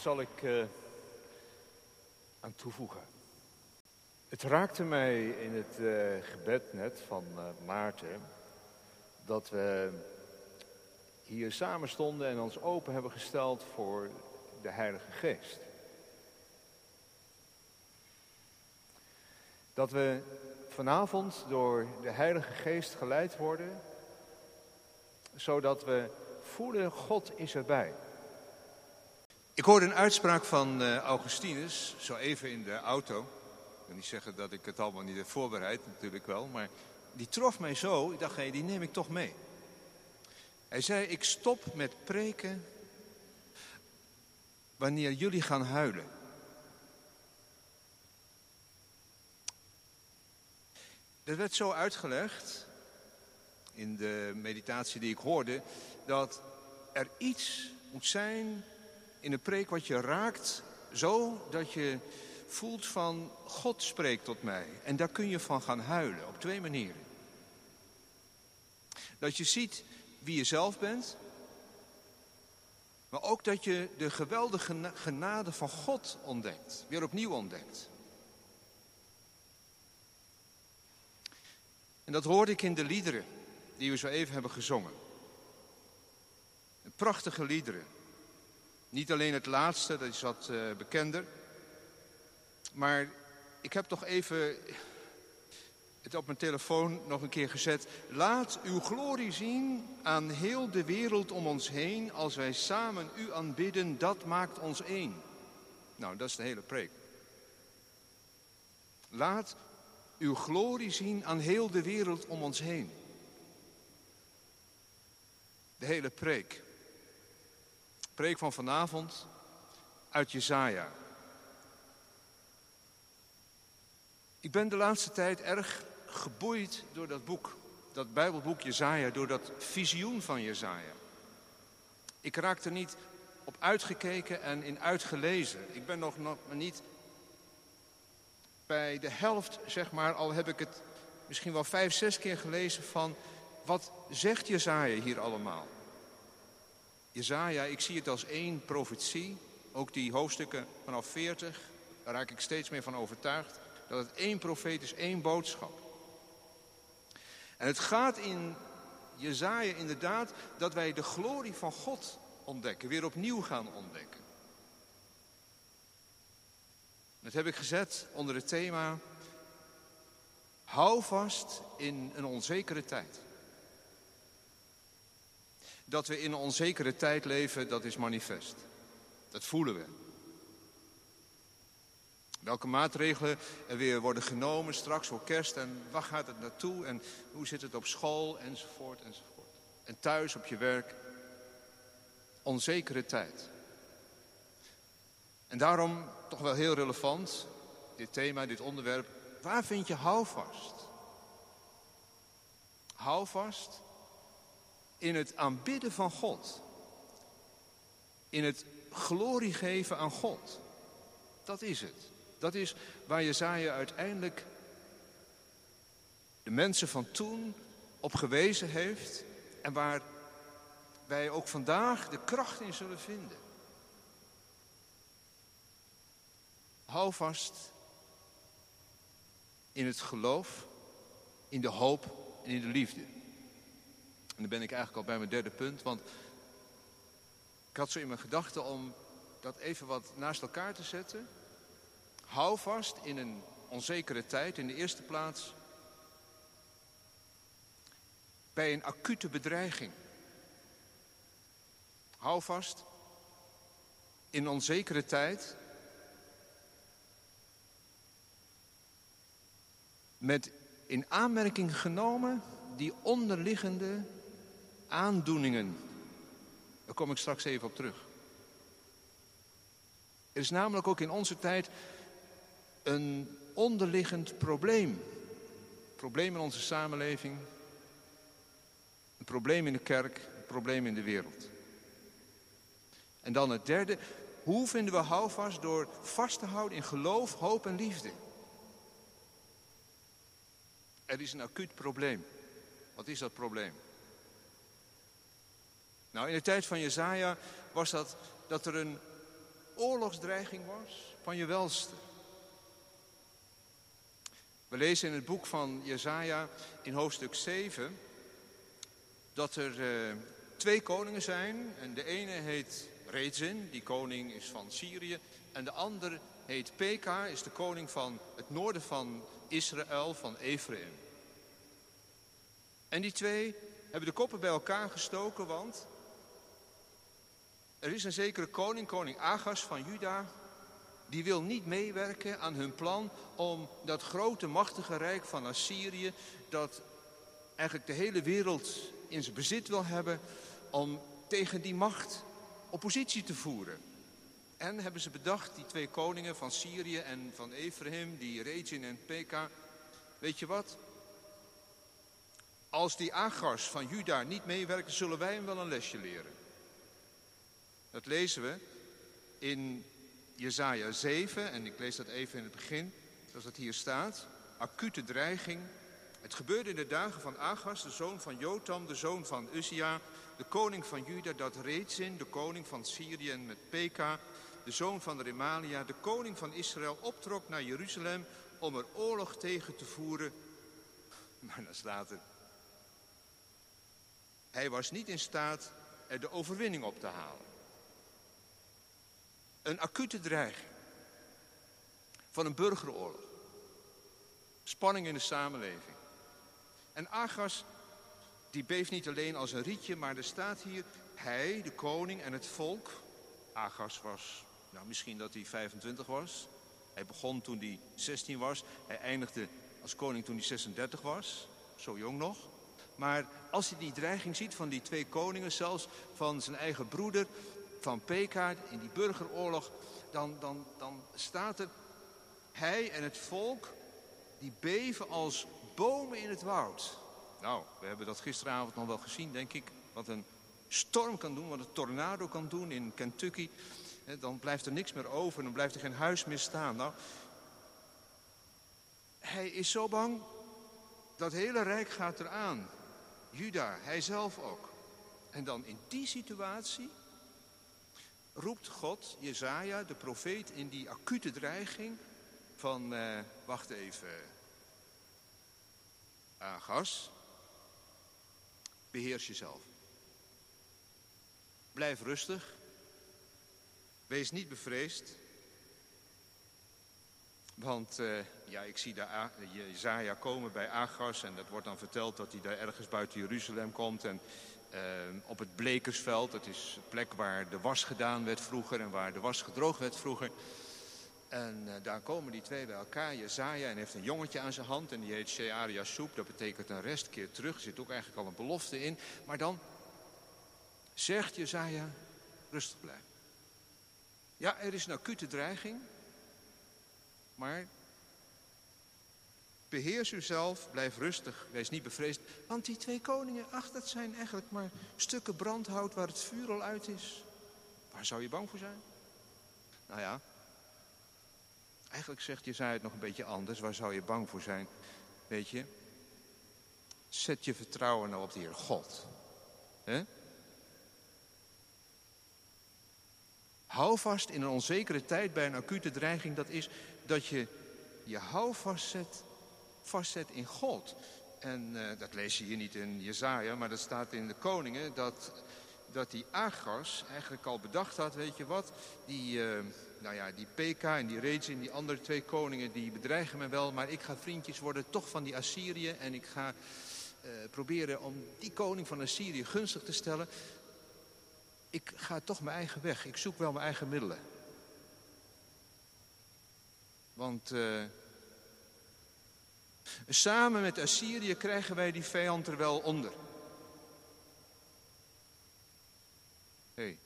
zal ik uh, aan toevoegen. Het raakte mij in het uh, gebed net van uh, Maarten dat we hier samen stonden en ons open hebben gesteld voor de Heilige Geest. Dat we vanavond door de Heilige Geest geleid worden, zodat we voelen God is erbij. Ik hoorde een uitspraak van uh, Augustinus, zo even in de auto. Ik wil niet zeggen dat ik het allemaal niet heb voorbereid, natuurlijk wel. Maar die trof mij zo, ik dacht, hey, die neem ik toch mee. Hij zei, ik stop met preken wanneer jullie gaan huilen. Dat werd zo uitgelegd in de meditatie die ik hoorde, dat er iets moet zijn in een preek wat je raakt, zo dat je voelt van God spreekt tot mij. En daar kun je van gaan huilen, op twee manieren. Dat je ziet wie je zelf bent, maar ook dat je de geweldige genade van God ontdekt, weer opnieuw ontdekt. En dat hoorde ik in de liederen die we zo even hebben gezongen. Prachtige liederen. Niet alleen het laatste, dat is wat uh, bekender. Maar ik heb toch even het op mijn telefoon nog een keer gezet. Laat uw glorie zien aan heel de wereld om ons heen. Als wij samen u aanbidden, dat maakt ons één. Nou, dat is de hele preek. Laat uw glorie zien aan heel de wereld om ons heen. De hele preek. Preek van vanavond uit Jezaja. Ik ben de laatste tijd erg geboeid door dat boek, dat Bijbelboek Jezaja, door dat visioen van Jezaja. Ik raak er niet op uitgekeken en in uitgelezen. Ik ben nog, nog niet bij de helft, zeg maar, al heb ik het misschien wel vijf, zes keer gelezen van wat zegt Jezaja hier allemaal? Jezaja, ik zie het als één profetie, ook die hoofdstukken vanaf 40, daar raak ik steeds meer van overtuigd, dat het één profeet is, één boodschap. En het gaat in Jezaja inderdaad dat wij de glorie van God ontdekken, weer opnieuw gaan ontdekken. Dat heb ik gezet onder het thema Hou vast in een onzekere tijd. Dat we in een onzekere tijd leven, dat is manifest. Dat voelen we. Welke maatregelen er weer worden genomen straks voor kerst en waar gaat het naartoe en hoe zit het op school enzovoort enzovoort. En thuis op je werk. Onzekere tijd. En daarom toch wel heel relevant, dit thema, dit onderwerp. Waar vind je houvast? Houvast in het aanbidden van God. In het glorie geven aan God. Dat is het. Dat is waar Jezaja uiteindelijk de mensen van toen op gewezen heeft. En waar wij ook vandaag de kracht in zullen vinden. Hou vast in het geloof, in de hoop en in de liefde. En dan ben ik eigenlijk al bij mijn derde punt, want ik had zo in mijn gedachten om dat even wat naast elkaar te zetten. Hou vast in een onzekere tijd, in de eerste plaats, bij een acute bedreiging. Hou vast in onzekere tijd met in aanmerking genomen die onderliggende aandoeningen. Daar kom ik straks even op terug. Er is namelijk ook in onze tijd een onderliggend probleem. Een probleem in onze samenleving, een probleem in de kerk, een probleem in de wereld. En dan het derde, hoe vinden we houvast door vast te houden in geloof, hoop en liefde? Er is een acuut probleem. Wat is dat probleem? Nou, in de tijd van Jezaja was dat dat er een oorlogsdreiging was van je welste. We lezen in het boek van Jesaja in hoofdstuk 7 dat er eh, twee koningen zijn. En de ene heet Rezin, die koning is van Syrië. En de andere heet Peka, is de koning van het noorden van Israël, van Ephraim. En die twee hebben de koppen bij elkaar gestoken, want er is een zekere koning, koning Agas van Juda, die wil niet meewerken aan hun plan om dat grote machtige rijk van Assyrië, dat eigenlijk de hele wereld in zijn bezit wil hebben, om tegen die macht oppositie te voeren. En hebben ze bedacht, die twee koningen van Syrië en van Ephraim, die Regin en Peka, weet je wat? Als die Agas van Juda niet meewerken, zullen wij hem wel een lesje leren. Dat lezen we in Jezaja 7, en ik lees dat even in het begin, zoals dat hier staat. Acute dreiging. Het gebeurde in de dagen van Agas, de zoon van Jotam, de zoon van Uzia, de koning van Juda, dat Rezin, de koning van Syrië en met Peka, de zoon van Remalia, de koning van Israël, optrok naar Jeruzalem om er oorlog tegen te voeren. Maar dan staat hij was niet in staat er de overwinning op te halen. Een acute dreiging van een burgeroorlog. Spanning in de samenleving. En Agas, die beeft niet alleen als een rietje, maar er staat hier... hij, de koning en het volk... Agas was, nou misschien dat hij 25 was. Hij begon toen hij 16 was. Hij eindigde als koning toen hij 36 was. Zo jong nog. Maar als hij die dreiging ziet van die twee koningen, zelfs van zijn eigen broeder, van Pekaard in die burgeroorlog, dan, dan, dan staat er, hij en het volk, die beven als bomen in het woud. Nou, we hebben dat gisteravond nog wel gezien, denk ik. Wat een storm kan doen, wat een tornado kan doen in Kentucky. Dan blijft er niks meer over, dan blijft er geen huis meer staan. Nou, hij is zo bang, dat hele rijk gaat eraan. Juda, hij zelf ook. En dan in die situatie roept God Jezaja, de profeet, in die acute dreiging van, uh, wacht even, Agas, beheers jezelf. Blijf rustig, wees niet bevreesd, want uh, ja, ik zie daar Jezaja komen bij Agas en dat wordt dan verteld dat hij daar ergens buiten Jeruzalem komt. En uh, op het Blekersveld, dat is de plek waar de was gedaan werd vroeger en waar de was gedroogd werd vroeger. En uh, daar komen die twee bij elkaar, Jezaja, en heeft een jongetje aan zijn hand en die heet Shearia Soep. Dat betekent een restkeer terug, er zit ook eigenlijk al een belofte in. Maar dan zegt Jezaja, rustig blijven. Ja, er is een acute dreiging, maar beheers uzelf, blijf rustig, wees niet bevreesd. Want die twee koningen, ach, dat zijn eigenlijk maar stukken brandhout waar het vuur al uit is. Waar zou je bang voor zijn? Nou ja, eigenlijk zegt Jezaja het nog een beetje anders. Waar zou je bang voor zijn? Weet je, zet je vertrouwen nou op de Heer God. He? Hou vast in een onzekere tijd bij een acute dreiging. Dat is dat je je houvast zet, vastzet in God. En uh, dat lees je hier niet in Jezaja, maar dat staat in de Koningen... dat, dat die Agas eigenlijk al bedacht had, weet je wat... die, uh, nou ja, die PK en die Rezin, die andere twee koningen, die bedreigen me wel... maar ik ga vriendjes worden toch van die Assyrië... en ik ga uh, proberen om die koning van Assyrië gunstig te stellen... Ik ga toch mijn eigen weg. Ik zoek wel mijn eigen middelen. Want uh, samen met Assyrië krijgen wij die vijand er wel onder. Hé, hey,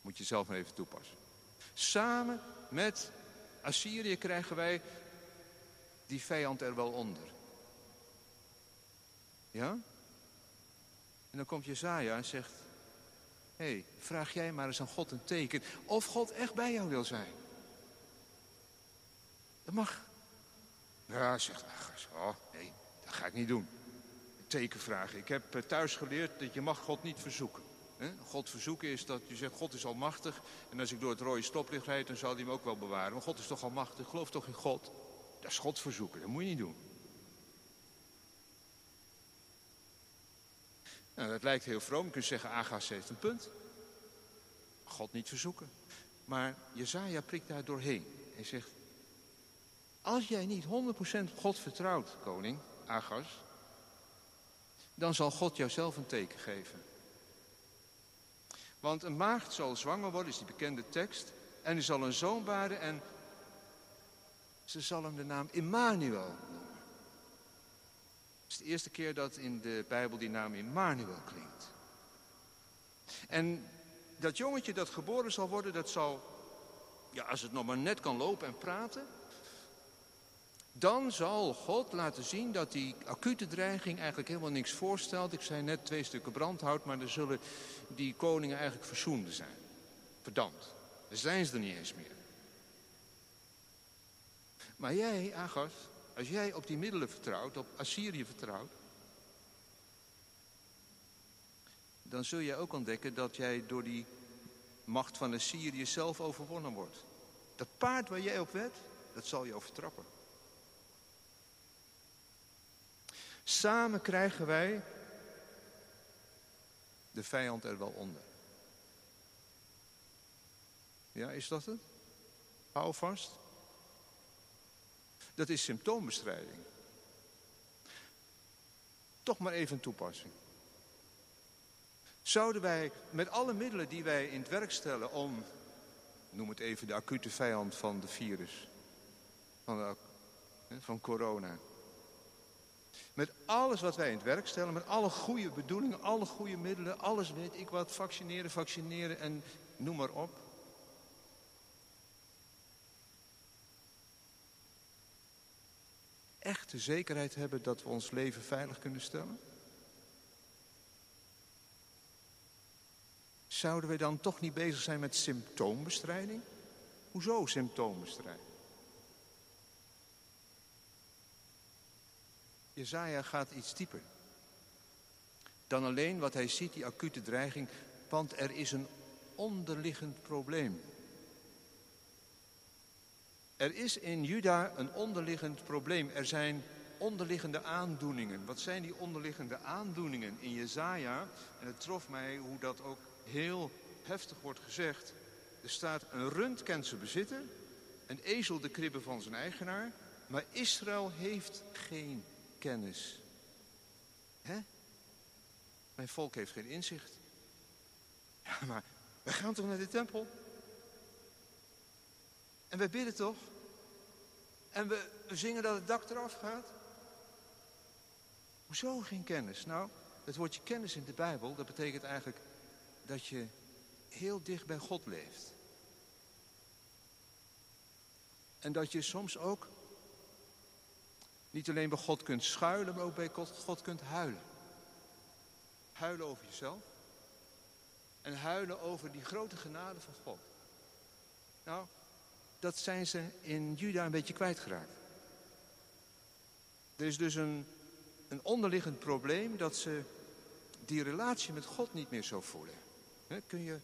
moet je zelf maar even toepassen. Samen met Assyrië krijgen wij die vijand er wel onder. Ja? En dan komt Jezaja en zegt... Hé, hey, vraag jij maar eens aan God een teken of God echt bij jou wil zijn. Dat mag. Ja, zegt Agas. Oh, nee, dat ga ik niet doen. Een teken vragen. Ik heb eh, thuis geleerd dat je mag God niet verzoeken. God verzoeken is dat je zegt, God is almachtig. En als ik door het rode stoplicht rijd, dan zal hij me ook wel bewaren. Maar God is toch almachtig, geloof toch in God. Dat is God verzoeken, dat moet je niet doen. Nou, dat lijkt heel vroom. Je kunt zeggen, Agas heeft een punt. God niet verzoeken. Maar Jezaja prikt daar doorheen. Hij zegt, als jij niet 100% God vertrouwt, koning, Agas, dan zal God jou zelf een teken geven. Want een maagd zal zwanger worden, is die bekende tekst. En die zal een zoon baren en ze zal hem de naam Immanuel noemen. Het is de eerste keer dat in de Bijbel die naam Immanuel klinkt. En dat jongetje dat geboren zal worden, dat zal, ja, als het nog maar net kan lopen en praten, dan zal God laten zien dat die acute dreiging eigenlijk helemaal niks voorstelt. Ik zei net twee stukken brandhout, maar dan zullen die koningen eigenlijk verzoende zijn. Verdampt. Dan zijn ze er niet eens meer. Maar jij, Agas, als jij op die middelen vertrouwt, op Assyrië vertrouwt, dan zul jij ook ontdekken dat jij door die macht van Assyrië zelf overwonnen wordt. Dat paard waar jij op wet, dat zal je overtrappen. Samen krijgen wij de vijand er wel onder. Ja, is dat het? Hou vast. Dat is symptoombestrijding. Toch maar even een toepassing. Zouden wij met alle middelen die wij in het werk stellen om, noem het even de acute vijand van de virus, van, van corona, met alles wat wij in het werk stellen, met alle goede bedoelingen, alle goede middelen, alles weet ik wat, vaccineren, vaccineren en noem maar op. Echt de zekerheid hebben dat we ons leven veilig kunnen stellen? Zouden we dan toch niet bezig zijn met symptoombestrijding? Hoezo symptoombestrijding? Jezaja gaat iets dieper. Dan alleen wat hij ziet, die acute dreiging. Want er is een onderliggend probleem. Er is in Juda een onderliggend probleem. Er zijn onderliggende aandoeningen. Wat zijn die onderliggende aandoeningen in Jezaja? En het trof mij hoe dat ook heel heftig wordt gezegd. Er staat een rund kent ze bezitten, een ezel de kribben van zijn eigenaar, maar Israël heeft geen kennis. Hè? Mijn volk heeft geen inzicht. Ja, maar we gaan toch naar de tempel? En we bidden toch? En we, we zingen dat het dak eraf gaat? Hoezo geen kennis? Nou, het woordje kennis in de Bijbel, dat betekent eigenlijk dat je heel dicht bij God leeft. En dat je soms ook niet alleen bij God kunt schuilen, maar ook bij God, kunt huilen. Huilen over jezelf. En huilen over die grote genade van God. Nou, dat zijn ze in Juda een beetje kwijtgeraakt. Er is dus een, een onderliggend probleem dat ze die relatie met God niet meer zo voelen. kun je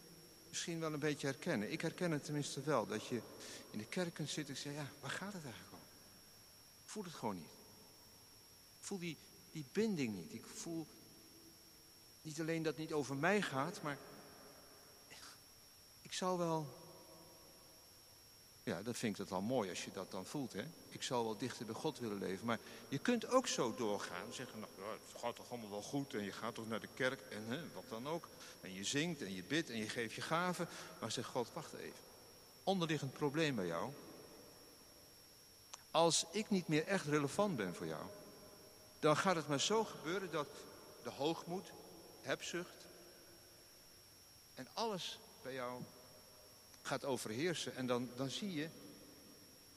misschien wel een beetje herkennen. Ik herken het tenminste wel. Dat je in de kerk kunt zitten en zeggen, ja, waar gaat het eigenlijk om? Ik voel het gewoon niet. Voel die, die binding niet. Ik voel niet alleen dat het niet over mij gaat, maar ik zou wel... Ja, dat vind ik dat al mooi als je dat dan voelt, hè. Ik zou wel dichter bij God willen leven. Maar je kunt ook zo doorgaan. Zeggen, nou, het gaat toch allemaal wel goed. En je gaat toch naar de kerk en hè, wat dan ook. En je zingt en je bidt en je geeft je gaven. Maar zeg God, wacht even. Onderliggend probleem bij jou. Als ik niet meer echt relevant ben voor jou dan gaat het maar zo gebeuren dat de hoogmoed, hebzucht en alles bij jou gaat overheersen. En dan, dan zie je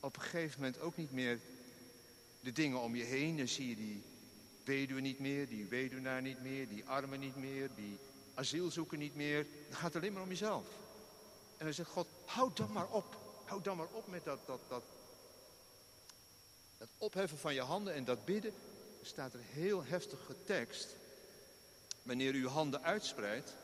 op een gegeven moment ook niet meer de dingen om je heen. Dan zie je die weduwe niet meer, die weduwnaar niet meer, die armen niet meer, die asielzoeker niet meer. Dan gaat het alleen maar om jezelf. En dan zegt God, houd dan maar op. Houd dan maar op met dat, dat, dat, dat opheffen van je handen en dat bidden staat er heel heftige tekst. Wanneer u uw handen uitspreidt,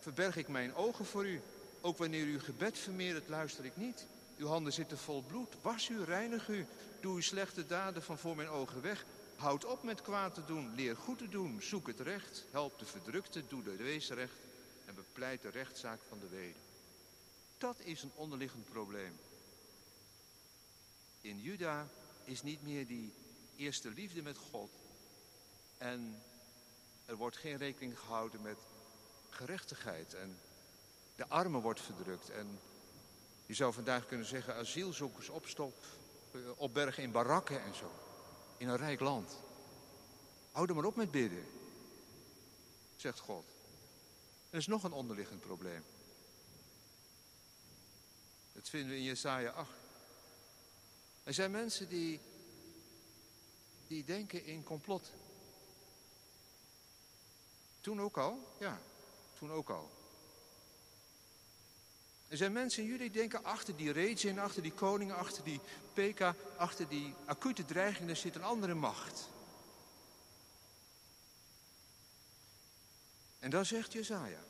verberg ik mijn ogen voor u. Ook wanneer u gebed vermeerdert, luister ik niet. Uw handen zitten vol bloed. Was u, reinig u. Doe uw slechte daden van voor mijn ogen weg. Houd op met kwaad te doen. Leer goed te doen. Zoek het recht. Help de verdrukte. Doe de weesrecht. En bepleit de rechtszaak van de weder. Dat is een onderliggend probleem. In Juda is niet meer die eerste liefde met God. En er wordt geen rekening gehouden met gerechtigheid. En de armen wordt verdrukt. En je zou vandaag kunnen zeggen asielzoekers opstop, eh, opbergen in barakken en zo. In een rijk land. Houd er maar op met bidden. Zegt God. Er is nog een onderliggend probleem. Dat vinden we in Jesaja 8. Er zijn mensen die, die denken in complot. Toen ook al? Ja, toen ook al. Er zijn mensen in jullie die denken, achter die regime, achter die koningen, achter die PK, achter die acute dreiging, daar zit een andere macht. En dan zegt Jezaja.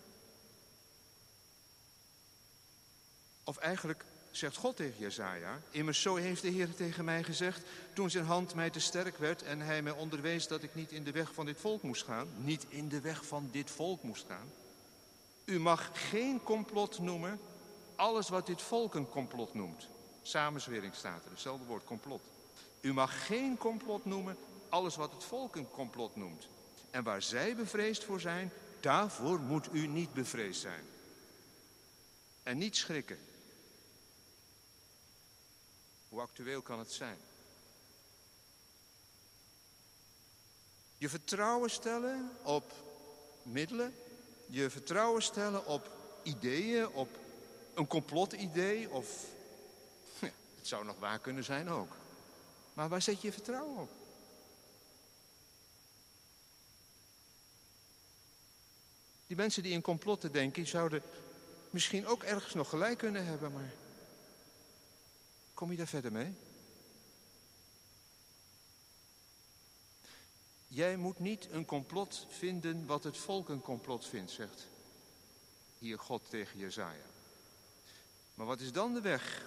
Of eigenlijk zegt God tegen Jezaja, immers zo heeft de Heer tegen mij gezegd, toen zijn hand mij te sterk werd en hij mij onderwees dat ik niet in de weg van dit volk moest gaan, niet in de weg van dit volk moest gaan. U mag geen complot noemen, alles wat dit volk een complot noemt. Samenzwering staat er, hetzelfde woord, complot. U mag geen complot noemen, alles wat het volk een complot noemt. En waar zij bevreesd voor zijn, daarvoor moet u niet bevreesd zijn. En niet schrikken. Hoe actueel kan het zijn? Je vertrouwen stellen op middelen, je vertrouwen stellen op ideeën, op een complotidee of het zou nog waar kunnen zijn ook. Maar waar zet je je vertrouwen op? Die mensen die in complotten denken, zouden misschien ook ergens nog gelijk kunnen hebben, maar kom je daar verder mee? Jij moet niet een complot vinden wat het volk een complot vindt, zegt hier God tegen Jezaja. Maar wat is dan de weg?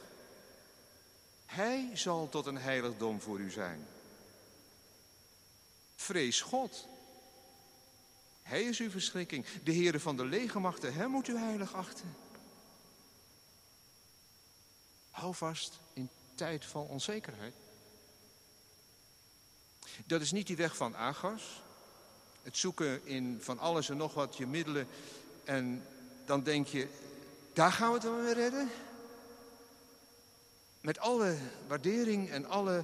Hij zal tot een heiligdom voor u zijn. Vrees God. Hij is uw verschrikking. De Heere van de legermachten, hem moet u heilig achten. Hou vast in tijd van onzekerheid. Dat is niet die weg van Agas. Het zoeken in van alles en nog wat je middelen. En dan denk je, daar gaan we het wel weer redden. Met alle waardering en alle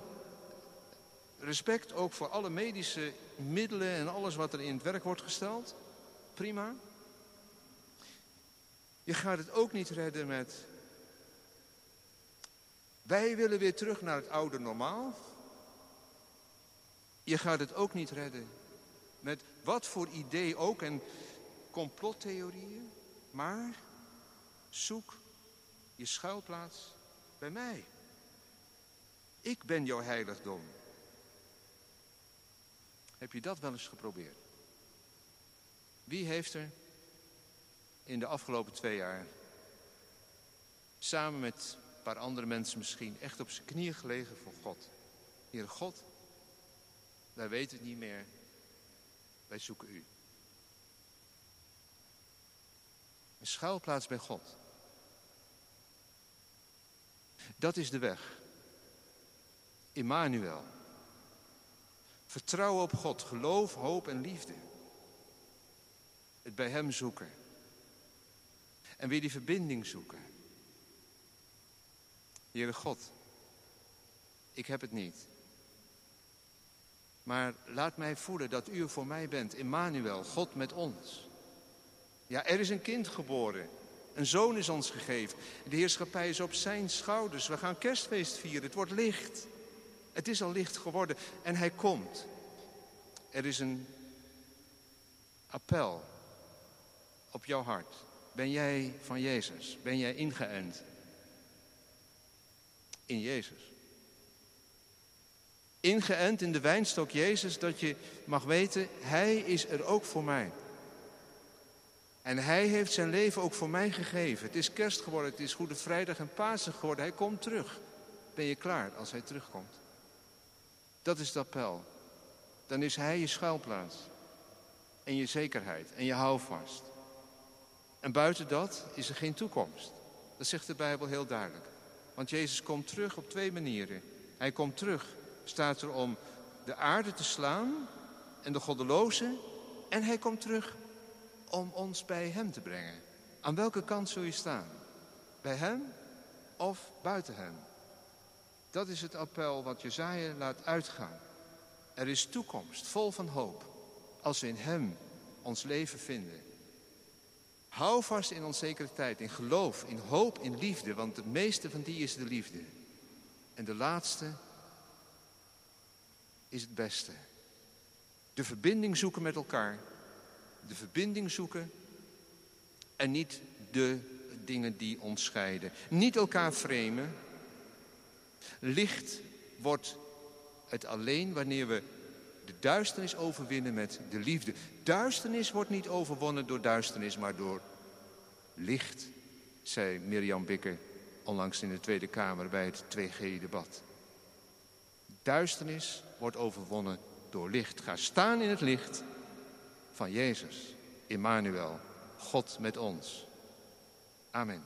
respect ook voor alle medische middelen en alles wat er in het werk wordt gesteld. Prima. Je gaat het ook niet redden met. Wij willen weer terug naar het oude normaal. Je gaat het ook niet redden met wat voor idee ook en complottheorieën. Maar Zoek je schuilplaats bij mij. Ik ben jouw heiligdom. Heb je dat wel eens geprobeerd? Wie heeft er in de afgelopen twee jaar samen met een paar andere mensen misschien echt op zijn knieën gelegen voor God? Heer God, wij weten het niet meer. Wij zoeken u. Een schuilplaats bij God. Dat is de weg. Immanuel. Vertrouwen op God, geloof, hoop en liefde. Het bij Hem zoeken. En weer die verbinding zoeken. Heere God, ik heb het niet. Maar laat mij voelen dat u voor mij bent, Immanuel, God met ons. Ja, er is een kind geboren. Een zoon is ons gegeven. De heerschappij is op zijn schouders. We gaan kerstfeest vieren. Het wordt licht. Het is al licht geworden. En hij komt. Er is een appel op jouw hart. Ben jij van Jezus? Ben jij ingeënt? In Jezus. Ingeënt in de wijnstok Jezus, dat je mag weten, Hij is er ook voor mij. En hij heeft zijn leven ook voor mij gegeven. Het is kerst geworden, het is Goede Vrijdag en Pasen geworden. Hij komt terug. Ben je klaar als hij terugkomt? Dat is dat appel. Dan is hij je schuilplaats. En je zekerheid en je houvast. En buiten dat is er geen toekomst. Dat zegt de Bijbel heel duidelijk. Want Jezus komt terug op twee manieren. Hij komt terug, staat er om de aarde te slaan en de goddelozen. En hij komt terug om ons bij hem te brengen. Aan welke kant zul je staan? Bij hem of buiten hem? Dat is het appel wat Jezaja laat uitgaan. Er is toekomst, vol van hoop, als we in hem ons leven vinden. Hou vast in onzekere tijd, in geloof, in hoop, in liefde, want de meeste van die is de liefde. En de laatste is het beste. De verbinding zoeken met elkaar. De verbinding zoeken en niet de dingen die ons scheiden. Niet elkaar framen. Licht wordt het alleen wanneer we de duisternis overwinnen met de liefde. Duisternis wordt niet overwonnen door duisternis, maar door licht, zei Mirjam Bikker onlangs in de Tweede Kamer bij het 2G-debat. Duisternis wordt overwonnen door licht. Ga staan in het licht van Jezus, Immanuel, God met ons. Amen.